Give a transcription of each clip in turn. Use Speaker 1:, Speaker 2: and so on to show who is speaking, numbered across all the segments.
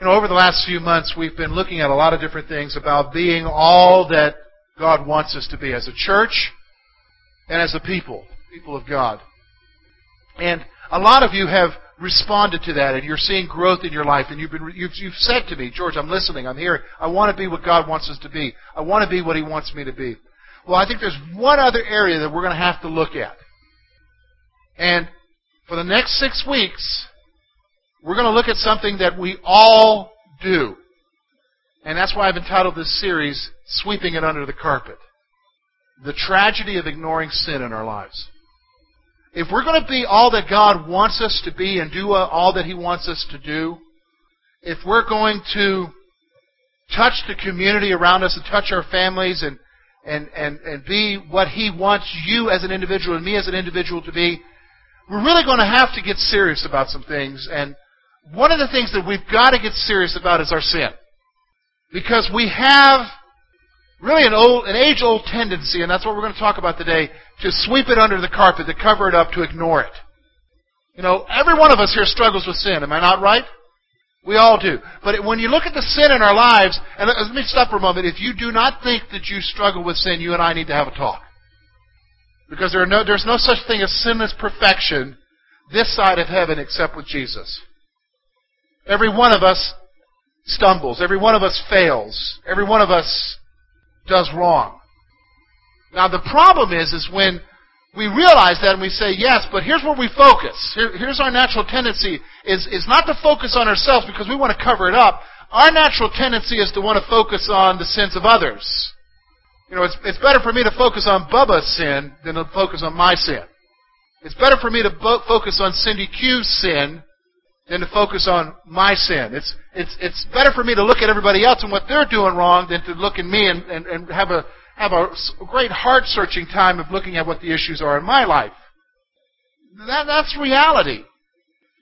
Speaker 1: You know, over the last few months, we've been looking at a lot of different things about being all that God wants us to be as a church and as a people, people of God. And a lot of you have responded to that, and you're seeing growth in your life. And you've been you've, you've said to me, George, I'm listening, I'm hearing. I want to be what God wants us to be. I want to be what He wants me to be. Well, I think there's one other area that we're going to have to look at. And for the next six weeks, we're going to look at something that we all do. And that's why I've entitled this series, Sweeping It Under the Carpet. The tragedy of ignoring sin in our lives. If we're going to be all that God wants us to be and do all that He wants us to do, if we're going to touch the community around us and touch our families and, and, and, and be what He wants you as an individual and me as an individual to be, we're really going to have to get serious about some things. And one of the things that we've got to get serious about is our sin. Because we have really an old, an age-old tendency, and that's what we're going to talk about today, to sweep it under the carpet, to cover it up, to ignore it. You know, every one of us here struggles with sin. Am I not right? We all do. But when you look at the sin in our lives, and let me stop for a moment. If you do not think that you struggle with sin, you and I need to have a talk. Because there no, there's no such thing as sinless perfection this side of heaven except with Jesus. Every one of us stumbles. Every one of us fails. Every one of us does wrong. Now the problem is, is when we realize that and we say, yes, but here's where we focus. Here, here's our natural tendency is, is not to focus on ourselves because we want to cover it up. Our natural tendency is to want to focus on the sins of others. You know, it's, it's better for me to focus on Bubba's sin than to focus on my sin. It's better for me to bo- focus on Cindy Q's sin than to focus on my sin. It's, it's, it's better for me to look at everybody else and what they're doing wrong than to look at me and, and, and have a, have a great heart searching time of looking at what the issues are in my life. That, that's reality.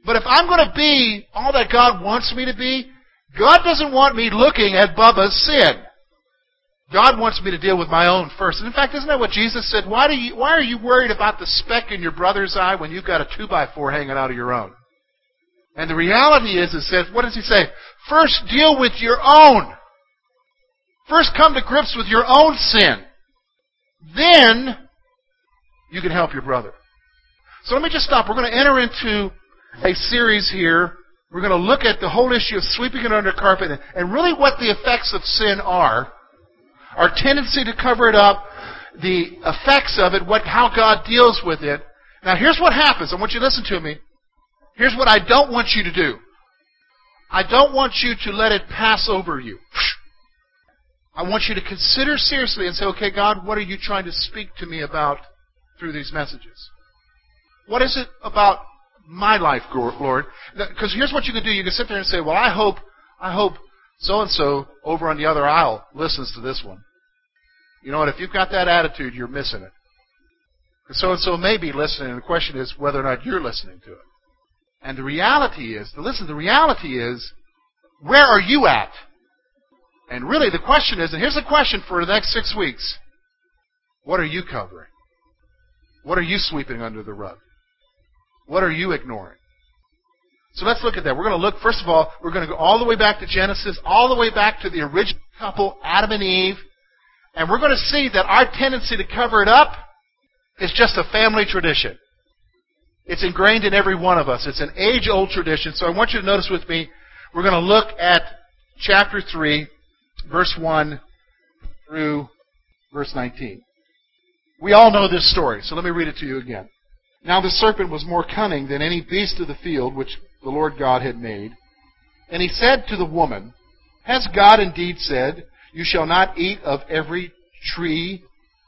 Speaker 1: But if I'm going to be all that God wants me to be, God doesn't want me looking at Bubba's sin. God wants me to deal with my own first. And in fact, isn't that what Jesus said? Why, do you, why are you worried about the speck in your brother's eye when you've got a two by four hanging out of your own? And the reality is, it says, what does he say? First deal with your own. First come to grips with your own sin. Then you can help your brother. So let me just stop. We're going to enter into a series here. We're going to look at the whole issue of sweeping it under carpet and really what the effects of sin are, our tendency to cover it up, the effects of it, what, how God deals with it. Now here's what happens. I want you to listen to me. Here's what I don't want you to do. I don't want you to let it pass over you. I want you to consider seriously and say, okay, God, what are you trying to speak to me about through these messages? What is it about my life, Lord? Because here's what you can do. You can sit there and say, well, I hope, I hope so and so over on the other aisle listens to this one. You know what? If you've got that attitude, you're missing it. So and so may be listening, and the question is whether or not you're listening to it. And the reality is, listen, the reality is, where are you at? And really the question is, and here's the question for the next six weeks. What are you covering? What are you sweeping under the rug? What are you ignoring? So let's look at that. We're going to look, first of all, we're going to go all the way back to Genesis, all the way back to the original couple, Adam and Eve. And we're going to see that our tendency to cover it up is just a family tradition. It's ingrained in every one of us. It's an age old tradition. So I want you to notice with me, we're going to look at chapter 3, verse 1 through verse 19. We all know this story, so let me read it to you again. Now the serpent was more cunning than any beast of the field which the Lord God had made. And he said to the woman, Has God indeed said, You shall not eat of every tree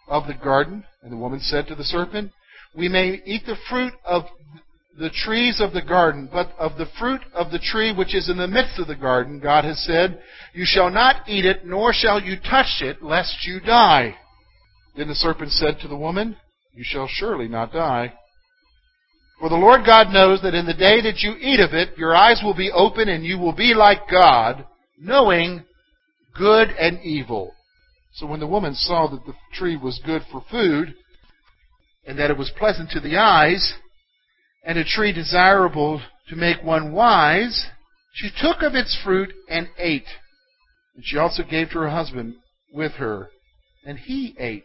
Speaker 1: of the garden? And the woman said to the serpent, we may eat the fruit of the trees of the garden, but of the fruit of the tree which is in the midst of the garden, God has said, You shall not eat it, nor shall you touch it, lest you die. Then the serpent said to the woman, You shall surely not die. For the Lord God knows that in the day that you eat of it, your eyes will be open and you will be like God, knowing good and evil. So when the woman saw that the tree was good for food, and that it was pleasant to the eyes, and a tree desirable to make one wise, she took of its fruit and ate. And she also gave to her husband with her, and he ate.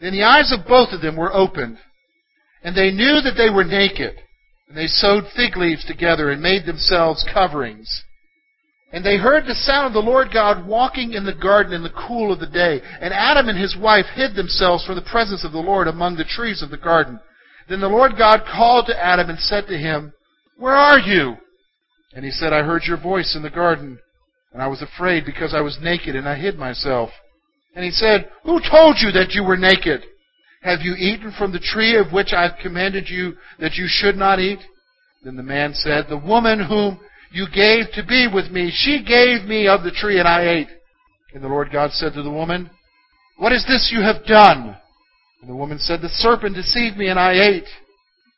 Speaker 1: Then the eyes of both of them were opened, and they knew that they were naked. And they sewed fig leaves together and made themselves coverings. And they heard the sound of the Lord God walking in the garden in the cool of the day. And Adam and his wife hid themselves from the presence of the Lord among the trees of the garden. Then the Lord God called to Adam and said to him, Where are you? And he said, I heard your voice in the garden, and I was afraid because I was naked and I hid myself. And he said, Who told you that you were naked? Have you eaten from the tree of which I have commanded you that you should not eat? Then the man said, The woman whom you gave to be with me, she gave me of the tree and I ate. And the Lord God said to the woman, What is this you have done? And the woman said, The serpent deceived me, and I ate.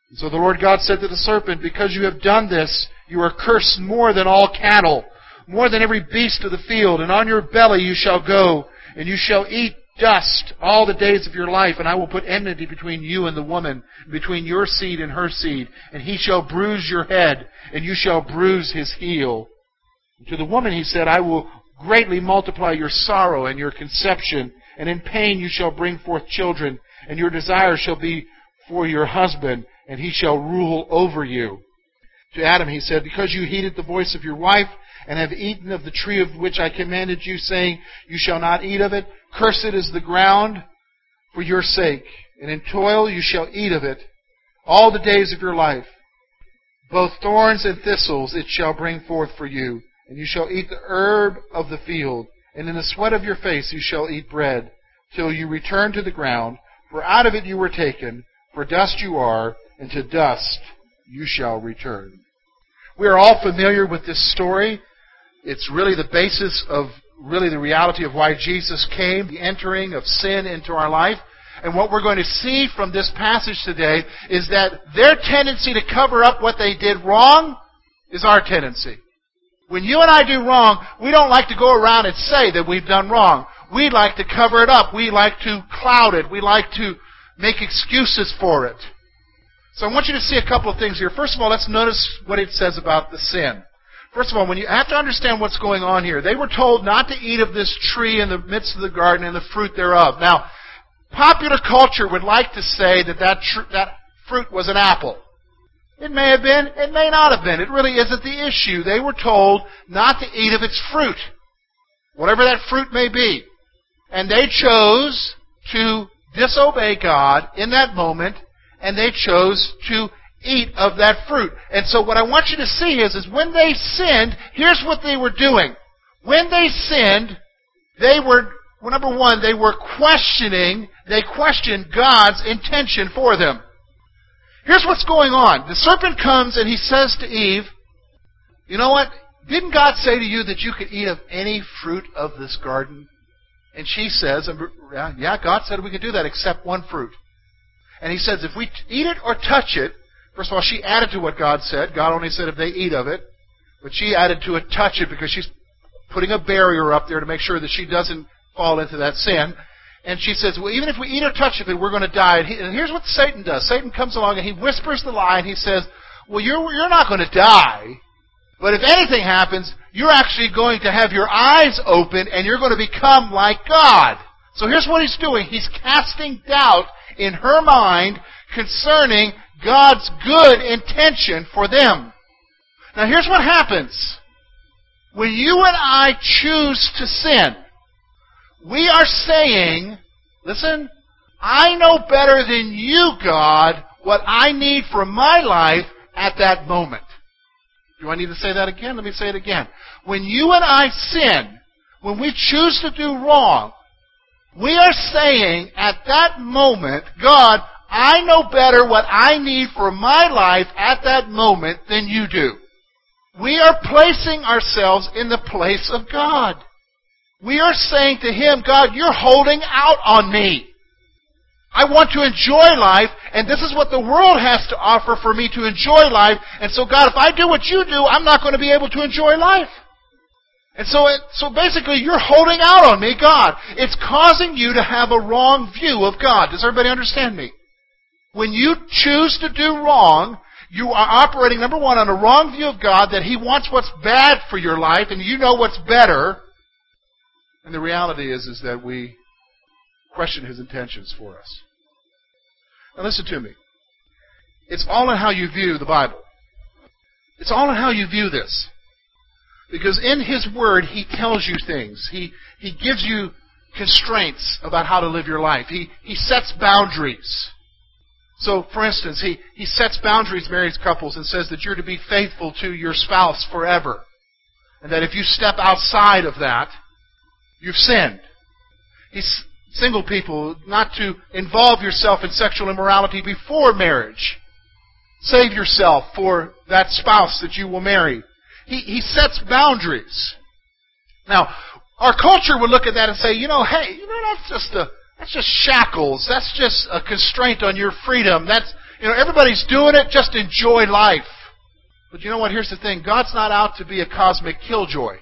Speaker 1: And so the Lord God said to the serpent, Because you have done this, you are cursed more than all cattle, more than every beast of the field, and on your belly you shall go, and you shall eat dust all the days of your life, and I will put enmity between you and the woman, between your seed and her seed, and he shall bruise your head, and you shall bruise his heel. And to the woman he said, I will greatly multiply your sorrow and your conception, and in pain you shall bring forth children and your desire shall be for your husband, and he shall rule over you. To Adam he said, Because you heeded the voice of your wife, and have eaten of the tree of which I commanded you, saying, You shall not eat of it, cursed is the ground for your sake, and in toil you shall eat of it all the days of your life. Both thorns and thistles it shall bring forth for you, and you shall eat the herb of the field, and in the sweat of your face you shall eat bread, till you return to the ground, for out of it you were taken, for dust you are, and to dust you shall return. We are all familiar with this story. It's really the basis of really the reality of why Jesus came, the entering of sin into our life. And what we're going to see from this passage today is that their tendency to cover up what they did wrong is our tendency. When you and I do wrong, we don't like to go around and say that we've done wrong. We like to cover it up. We like to cloud it. We like to make excuses for it. So I want you to see a couple of things here. First of all, let's notice what it says about the sin. First of all, when you have to understand what's going on here, they were told not to eat of this tree in the midst of the garden and the fruit thereof. Now, popular culture would like to say that that, tr- that fruit was an apple. It may have been, it may not have been. It really isn't the issue. They were told not to eat of its fruit, whatever that fruit may be. And they chose to disobey God in that moment, and they chose to eat of that fruit. And so what I want you to see is, is when they sinned, here's what they were doing. When they sinned, they were, well, number one, they were questioning, they questioned God's intention for them. Here's what's going on. The serpent comes and he says to Eve, you know what? Didn't God say to you that you could eat of any fruit of this garden? And she says, Yeah, God said we could do that except one fruit. And he says, If we eat it or touch it, first of all, she added to what God said. God only said if they eat of it. But she added to it, touch it, because she's putting a barrier up there to make sure that she doesn't fall into that sin. And she says, Well, even if we eat or touch it, we're going to die. And, he, and here's what Satan does Satan comes along and he whispers the lie and he says, Well, you're, you're not going to die. But if anything happens, you're actually going to have your eyes open and you're going to become like God. So here's what he's doing. He's casting doubt in her mind concerning God's good intention for them. Now here's what happens. When you and I choose to sin, we are saying, listen, I know better than you, God, what I need for my life at that moment. Do I need to say that again? Let me say it again. When you and I sin, when we choose to do wrong, we are saying at that moment, God, I know better what I need for my life at that moment than you do. We are placing ourselves in the place of God. We are saying to Him, God, you're holding out on me. I want to enjoy life, and this is what the world has to offer for me to enjoy life. And so, God, if I do what you do, I'm not going to be able to enjoy life. And so, it, so basically, you're holding out on me, God. It's causing you to have a wrong view of God. Does everybody understand me? When you choose to do wrong, you are operating, number one, on a wrong view of God that He wants what's bad for your life, and you know what's better. And the reality is, is that we question His intentions for us. Now listen to me. It's all in how you view the Bible. It's all in how you view this. Because in His Word, He tells you things. He, he gives you constraints about how to live your life. He, he sets boundaries. So, for instance, he, he sets boundaries, married couples, and says that you're to be faithful to your spouse forever. And that if you step outside of that, you've sinned. He's single people not to involve yourself in sexual immorality before marriage. Save yourself for that spouse that you will marry. He, he sets boundaries. Now, our culture would look at that and say, you know, hey, you know, that's just a, that's just shackles. That's just a constraint on your freedom. That's, you know, everybody's doing it. Just enjoy life. But you know what? Here's the thing. God's not out to be a cosmic killjoy.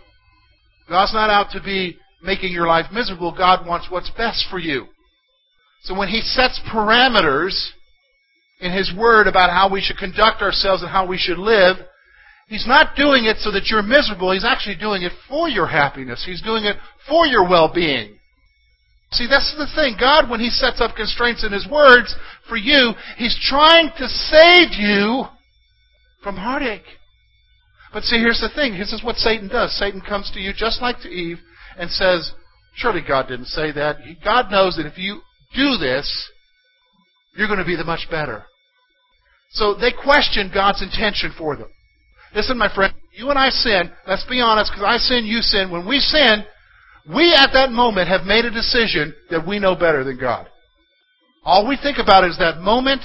Speaker 1: God's not out to be making your life miserable. God wants what's best for you. So when He sets parameters in His Word about how we should conduct ourselves and how we should live, He's not doing it so that you're miserable. He's actually doing it for your happiness. He's doing it for your well-being. See, that's the thing. God, when He sets up constraints in His words for you, He's trying to save you from heartache. But see, here's the thing. This is what Satan does. Satan comes to you just like to Eve and says, Surely God didn't say that. God knows that if you do this, you're going to be the much better. So they question God's intention for them. Listen, my friend, you and I sin. Let's be honest, because I sin, you sin. When we sin, we at that moment have made a decision that we know better than God. All we think about is that moment,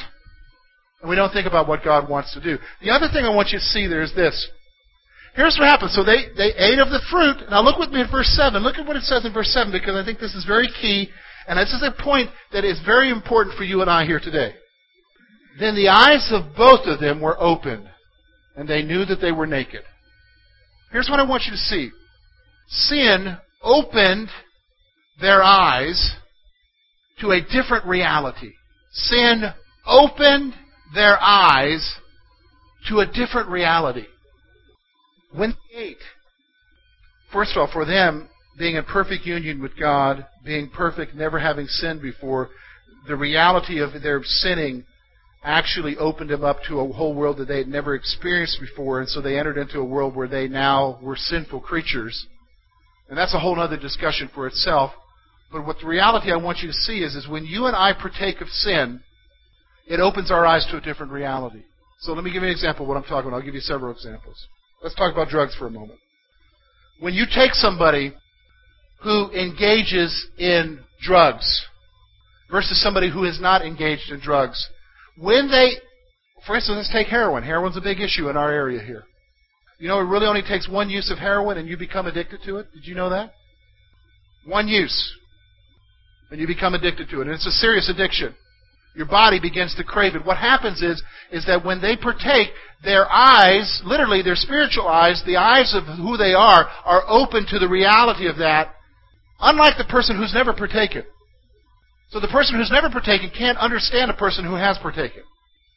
Speaker 1: and we don't think about what God wants to do. The other thing I want you to see there is this. Here's what happened. So they, they ate of the fruit. Now look with me at verse 7. Look at what it says in verse 7 because I think this is very key. And this is a point that is very important for you and I here today. Then the eyes of both of them were opened, and they knew that they were naked. Here's what I want you to see. Sin opened their eyes to a different reality. Sin opened their eyes to a different reality. When they ate, first of all, for them, being in perfect union with God, being perfect, never having sinned before, the reality of their sinning actually opened them up to a whole world that they had never experienced before, and so they entered into a world where they now were sinful creatures. And that's a whole other discussion for itself. But what the reality I want you to see is, is when you and I partake of sin, it opens our eyes to a different reality. So let me give you an example of what I'm talking about. I'll give you several examples. Let's talk about drugs for a moment. When you take somebody who engages in drugs versus somebody who is not engaged in drugs, when they, for instance, let's take heroin. Heroin's a big issue in our area here. You know, it really only takes one use of heroin and you become addicted to it. Did you know that? One use. And you become addicted to it. And it's a serious addiction. Your body begins to crave it. What happens is, is that when they partake, their eyes, literally their spiritual eyes, the eyes of who they are, are open to the reality of that, unlike the person who's never partaken. So the person who's never partaken can't understand a person who has partaken.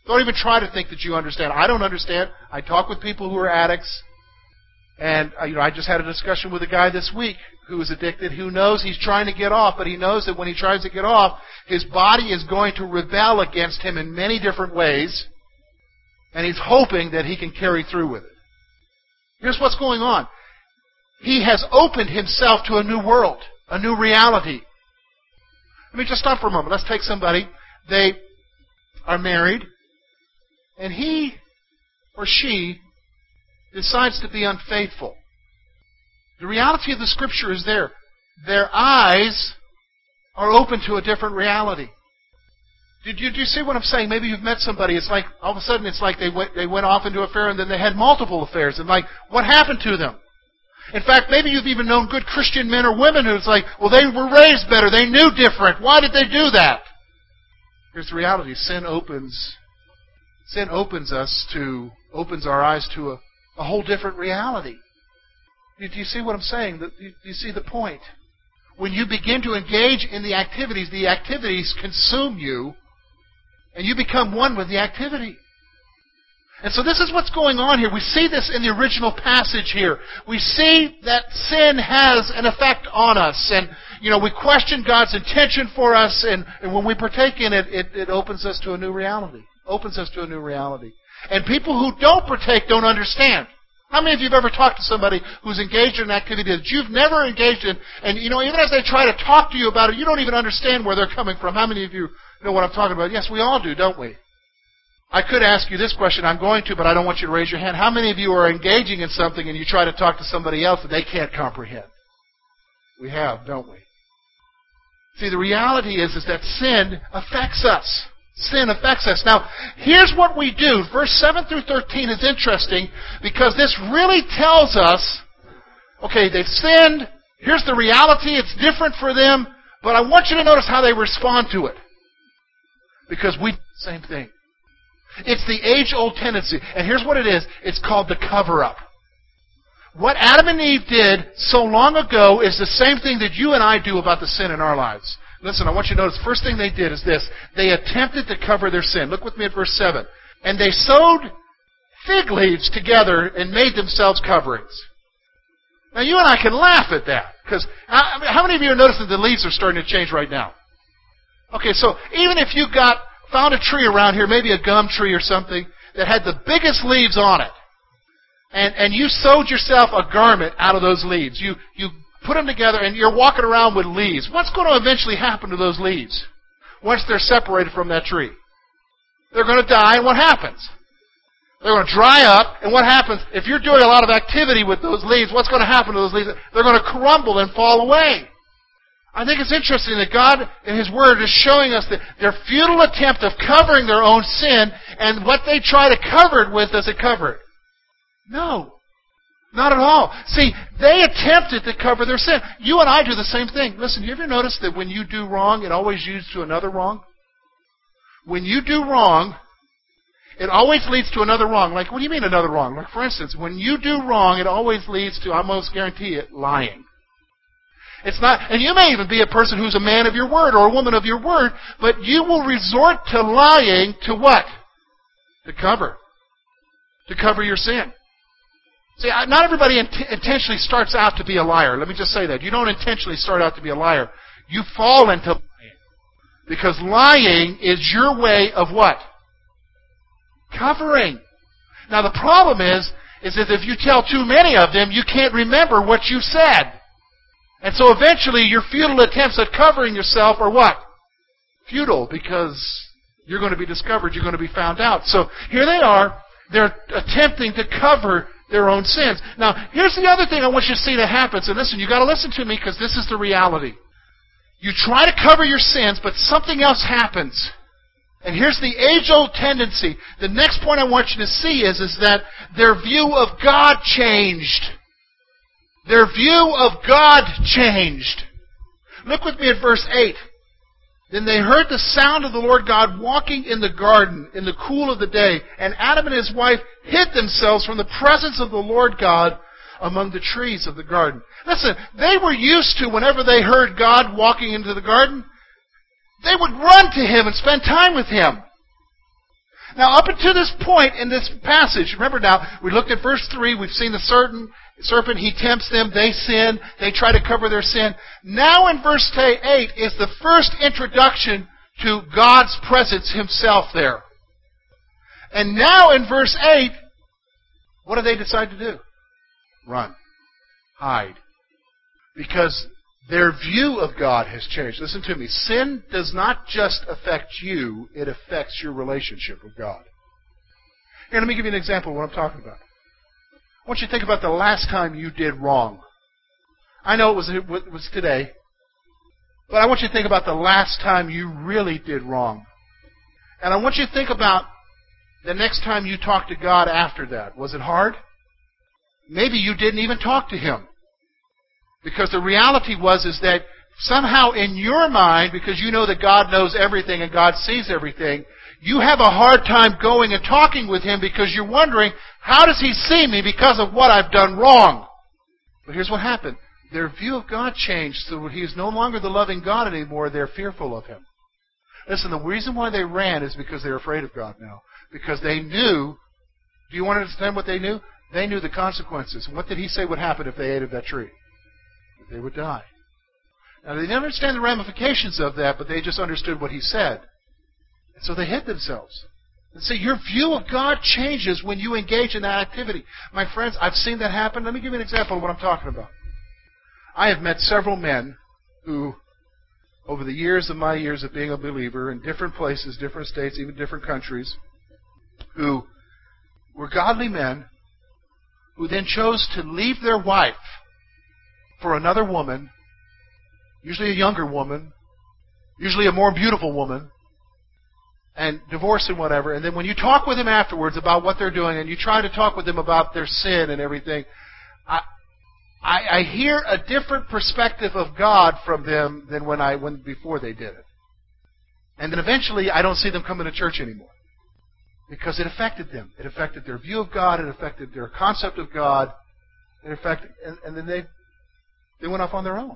Speaker 1: Don't even try to think that you understand. I don't understand. I talk with people who are addicts, and uh, you know, I just had a discussion with a guy this week who is addicted, who knows he's trying to get off, but he knows that when he tries to get off, his body is going to rebel against him in many different ways, and he's hoping that he can carry through with it. Here's what's going on. He has opened himself to a new world, a new reality. Let me just stop for a moment. Let's take somebody. They are married. And he or she decides to be unfaithful. The reality of the Scripture is there. Their eyes are open to a different reality. Did you, do you see what I'm saying? Maybe you've met somebody. It's like all of a sudden it's like they went they went off into an affair and then they had multiple affairs. And like, what happened to them? In fact, maybe you've even known good Christian men or women who's like, well, they were raised better. They knew different. Why did they do that? Here's the reality. Sin opens, sin opens us to, opens our eyes to a, a whole different reality. Do you see what I'm saying? Do you see the point? When you begin to engage in the activities, the activities consume you, and you become one with the activity. And so this is what's going on here. We see this in the original passage here. We see that sin has an effect on us. And, you know, we question God's intention for us. And, and when we partake in it, it, it opens us to a new reality. Opens us to a new reality. And people who don't partake don't understand. How many of you have ever talked to somebody who's engaged in an activity that you've never engaged in, and you know, even as they try to talk to you about it, you don't even understand where they're coming from? How many of you know what I'm talking about? Yes, we all do, don't we? I could ask you this question. I'm going to, but I don't want you to raise your hand. How many of you are engaging in something and you try to talk to somebody else that they can't comprehend? We have, don't we? See, the reality is, is that sin affects us. Sin affects us. Now, here's what we do. Verse 7 through 13 is interesting because this really tells us, okay, they've sinned. Here's the reality. It's different for them. But I want you to notice how they respond to it. Because we do the same thing. It's the age old tendency. And here's what it is it's called the cover up. What Adam and Eve did so long ago is the same thing that you and I do about the sin in our lives. Listen, I want you to notice, first thing they did is this. They attempted to cover their sin. Look with me at verse 7. And they sewed fig leaves together and made themselves coverings. Now you and I can laugh at that. Because how many of you are noticing the leaves are starting to change right now? Okay, so even if you got found a tree around here, maybe a gum tree or something, that had the biggest leaves on it. And, and you sewed yourself a garment out of those leaves. You, you put them together and you're walking around with leaves. What's going to eventually happen to those leaves once they're separated from that tree? They're going to die, and what happens? They're going to dry up, and what happens? If you're doing a lot of activity with those leaves, what's going to happen to those leaves? They're going to crumble and fall away. I think it's interesting that God in His Word is showing us that their futile attempt of covering their own sin and what they try to cover it with, does it cover it? No. Not at all. See, they attempted to cover their sin. You and I do the same thing. Listen, have you ever notice that when you do wrong, it always leads to another wrong? When you do wrong, it always leads to another wrong. Like, what do you mean another wrong? Like, for instance, when you do wrong, it always leads to, I almost guarantee it, lying. It's not, and you may even be a person who's a man of your word or a woman of your word, but you will resort to lying to what? To cover. To cover your sin. See, not everybody int- intentionally starts out to be a liar. Let me just say that. You don't intentionally start out to be a liar. You fall into lying. Because lying is your way of what? Covering. Now the problem is, is that if you tell too many of them, you can't remember what you said. And so eventually your futile attempts at covering yourself are what? Futile because you're going to be discovered, you're going to be found out. So here they are, they're attempting to cover their own sins. Now, here's the other thing I want you to see that happens. And listen, you've got to listen to me because this is the reality. You try to cover your sins, but something else happens. And here's the age-old tendency. The next point I want you to see is, is that their view of God changed. Their view of God changed. Look with me at verse 8. Then they heard the sound of the Lord God walking in the garden in the cool of the day, and Adam and his wife hid themselves from the presence of the Lord God among the trees of the garden. Listen, they were used to whenever they heard God walking into the garden, they would run to him and spend time with him. Now, up until this point in this passage, remember now, we looked at verse 3, we've seen the certain serpent, he tempts them, they sin, they try to cover their sin. Now in verse 8 is the first introduction to God's presence himself there. And now in verse 8, what do they decide to do? Run. Hide. Because their view of God has changed. Listen to me. Sin does not just affect you, it affects your relationship with God. Here, let me give you an example of what I'm talking about. I want you to think about the last time you did wrong. I know it was, it was today, but I want you to think about the last time you really did wrong. And I want you to think about the next time you talked to God after that. Was it hard? Maybe you didn't even talk to Him. Because the reality was is that somehow in your mind, because you know that God knows everything and God sees everything, you have a hard time going and talking with Him because you're wondering, how does He see me because of what I've done wrong? But here's what happened. Their view of God changed so He is no longer the loving God anymore. They're fearful of Him. Listen, the reason why they ran is because they're afraid of God now. Because they knew, do you want to understand what they knew? They knew the consequences. What did He say would happen if they ate of that tree? That they would die. Now, they didn't understand the ramifications of that, but they just understood what He said. And so they hid themselves. And see, your view of God changes when you engage in that activity. My friends, I've seen that happen. Let me give you an example of what I'm talking about. I have met several men who, over the years of my years of being a believer in different places, different states, even different countries, who were godly men who then chose to leave their wife for another woman, usually a younger woman, usually a more beautiful woman, and divorce and whatever. And then when you talk with them afterwards about what they're doing, and you try to talk with them about their sin and everything, I, I, I hear a different perspective of God from them than when I when before they did it. And then eventually, I don't see them coming to church anymore because it affected them. It affected their view of God. It affected their concept of God. It affected, and, and then they they went off on their own.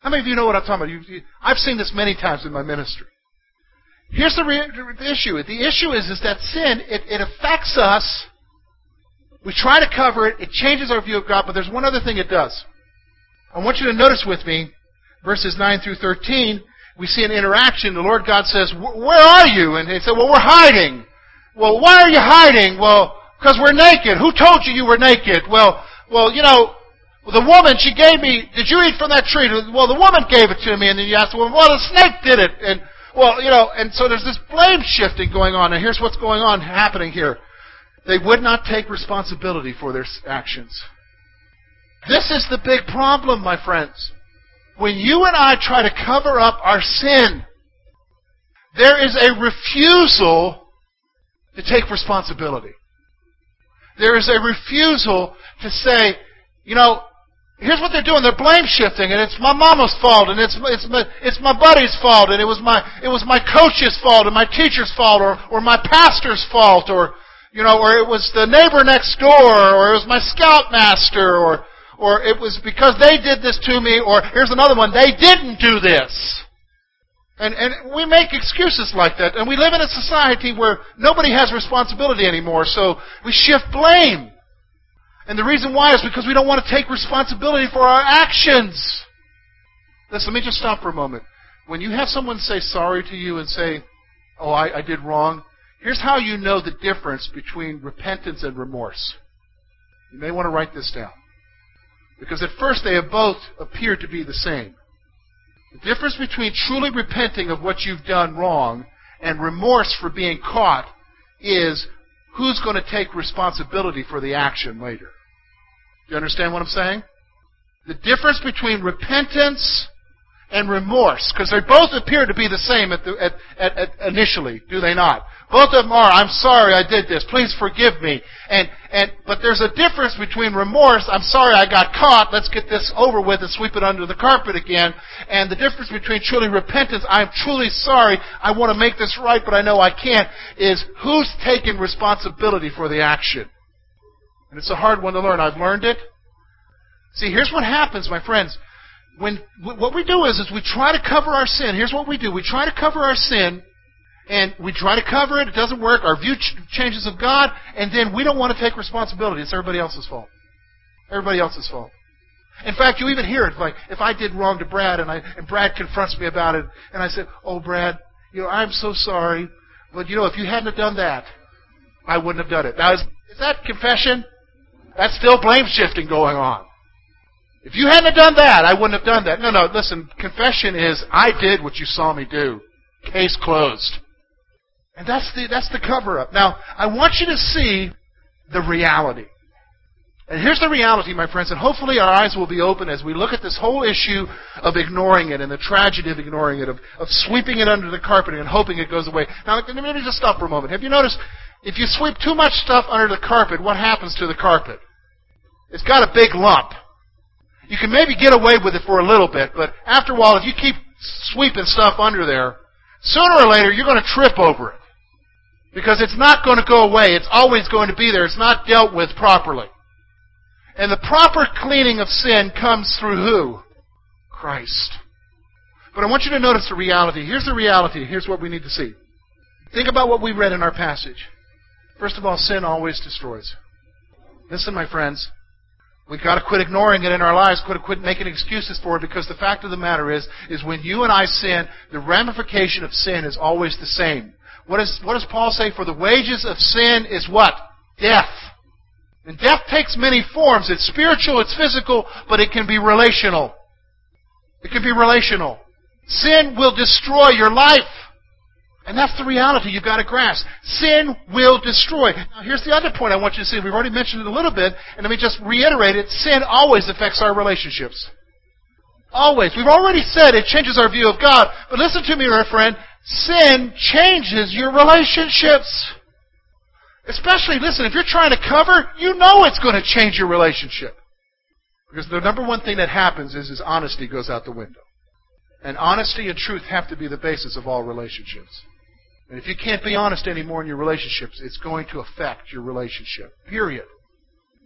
Speaker 1: How many of you know what I'm talking about? You, I've seen this many times in my ministry. Here's the, re- the issue. The issue is, is that sin, it, it affects us. We try to cover it. It changes our view of God, but there's one other thing it does. I want you to notice with me, verses 9 through 13, we see an interaction. The Lord God says, Where are you? And they say, Well, we're hiding. Well, why are you hiding? Well, because we're naked. Who told you you were naked? Well, well, you know, the woman, she gave me, did you eat from that tree? Well, the woman gave it to me. And then you ask, well, well, the snake did it. And well, you know, and so there's this blame shifting going on. And here's what's going on happening here. They would not take responsibility for their actions. This is the big problem, my friends. When you and I try to cover up our sin, there is a refusal to take responsibility. There is a refusal to say, you know, Here's what they're doing. They're blame shifting, and it's my mama's fault, and it's it's my, it's my buddy's fault, and it was my it was my coach's fault, and my teacher's fault, or or my pastor's fault, or you know, or it was the neighbor next door, or it was my scoutmaster, or or it was because they did this to me, or here's another one, they didn't do this. And and we make excuses like that, and we live in a society where nobody has responsibility anymore, so we shift blame. And the reason why is because we don't want to take responsibility for our actions. Listen, let me just stop for a moment. When you have someone say sorry to you and say, Oh, I, I did wrong, here's how you know the difference between repentance and remorse. You may want to write this down. Because at first they have both appeared to be the same. The difference between truly repenting of what you've done wrong and remorse for being caught is who's going to take responsibility for the action later. Do you understand what I'm saying? The difference between repentance and remorse, because they both appear to be the same at the, at, at, at initially, do they not? Both of them are, I'm sorry I did this, please forgive me. And, and, but there's a difference between remorse, I'm sorry I got caught, let's get this over with and sweep it under the carpet again. And the difference between truly repentance, I'm truly sorry, I want to make this right, but I know I can't, is who's taking responsibility for the action? And it's a hard one to learn. I've learned it. See, here's what happens, my friends. When what we do is, is we try to cover our sin. Here's what we do: we try to cover our sin, and we try to cover it. It doesn't work. Our view ch- changes of God, and then we don't want to take responsibility. It's everybody else's fault. Everybody else's fault. In fact, you even hear it like if I did wrong to Brad, and I and Brad confronts me about it, and I said, "Oh, Brad, you know, I'm so sorry, but you know, if you hadn't have done that, I wouldn't have done it." Now, is, is that confession? That's still blame shifting going on. If you hadn't done that, I wouldn't have done that. No, no, listen, confession is, I did what you saw me do. Case closed. And that's the, that's the cover up. Now, I want you to see the reality. And here's the reality, my friends, and hopefully our eyes will be open as we look at this whole issue of ignoring it and the tragedy of ignoring it, of, of sweeping it under the carpet and hoping it goes away. Now, let me just stop for a moment. Have you noticed, if you sweep too much stuff under the carpet, what happens to the carpet? It's got a big lump. You can maybe get away with it for a little bit, but after a while, if you keep sweeping stuff under there, sooner or later you're going to trip over it. Because it's not going to go away. It's always going to be there. It's not dealt with properly. And the proper cleaning of sin comes through who? Christ. But I want you to notice the reality. Here's the reality. Here's what we need to see. Think about what we read in our passage. First of all, sin always destroys. Listen, my friends. We've got to quit ignoring it in our lives, quit, quit making excuses for it, because the fact of the matter is, is when you and I sin, the ramification of sin is always the same. What, is, what does Paul say? For the wages of sin is what? Death. And death takes many forms. It's spiritual, it's physical, but it can be relational. It can be relational. Sin will destroy your life. And that's the reality you've got to grasp. Sin will destroy. Now, here's the other point I want you to see. We've already mentioned it a little bit, and let me just reiterate it. Sin always affects our relationships. Always. We've already said it changes our view of God, but listen to me, my friend. Sin changes your relationships. Especially, listen, if you're trying to cover, you know it's going to change your relationship. Because the number one thing that happens is, is honesty goes out the window. And honesty and truth have to be the basis of all relationships. And if you can't be honest anymore in your relationships, it's going to affect your relationship. Period.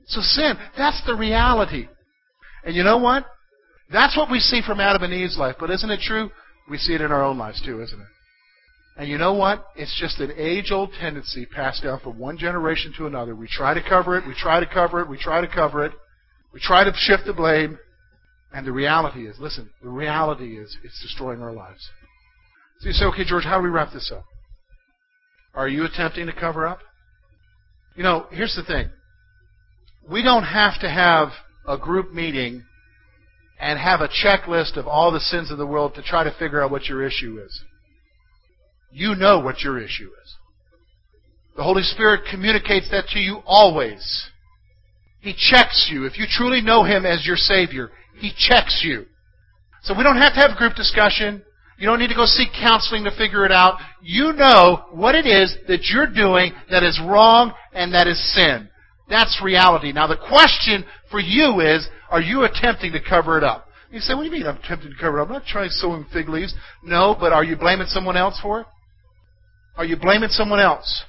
Speaker 1: So sin, that's the reality. And you know what? That's what we see from Adam and Eve's life. But isn't it true? We see it in our own lives too, isn't it? And you know what? It's just an age old tendency passed down from one generation to another. We try to cover it, we try to cover it, we try to cover it, we try to shift the blame, and the reality is listen, the reality is it's destroying our lives. So you say, okay, George, how do we wrap this up? Are you attempting to cover up? You know, here's the thing. We don't have to have a group meeting and have a checklist of all the sins of the world to try to figure out what your issue is. You know what your issue is. The Holy Spirit communicates that to you always. He checks you. If you truly know Him as your Savior, He checks you. So we don't have to have group discussion. You don't need to go seek counseling to figure it out. You know what it is that you're doing that is wrong and that is sin. That's reality. Now the question for you is, are you attempting to cover it up? You say, what do you mean I'm attempting to cover it up? I'm not trying to sowing fig leaves. No, but are you blaming someone else for it? Are you blaming someone else?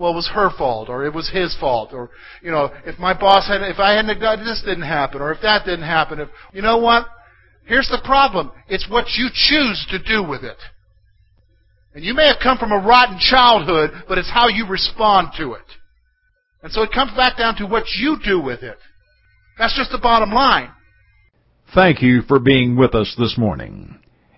Speaker 1: Well, it was her fault, or it was his fault, or you know, if my boss had, if I hadn't done this didn't happen, or if that didn't happen, if you know what? Here's the problem: it's what you choose to do with it. And you may have come from a rotten childhood, but it's how you respond to it. And so it comes back down to what you do with it. That's just the bottom line.
Speaker 2: Thank you for being with us this morning.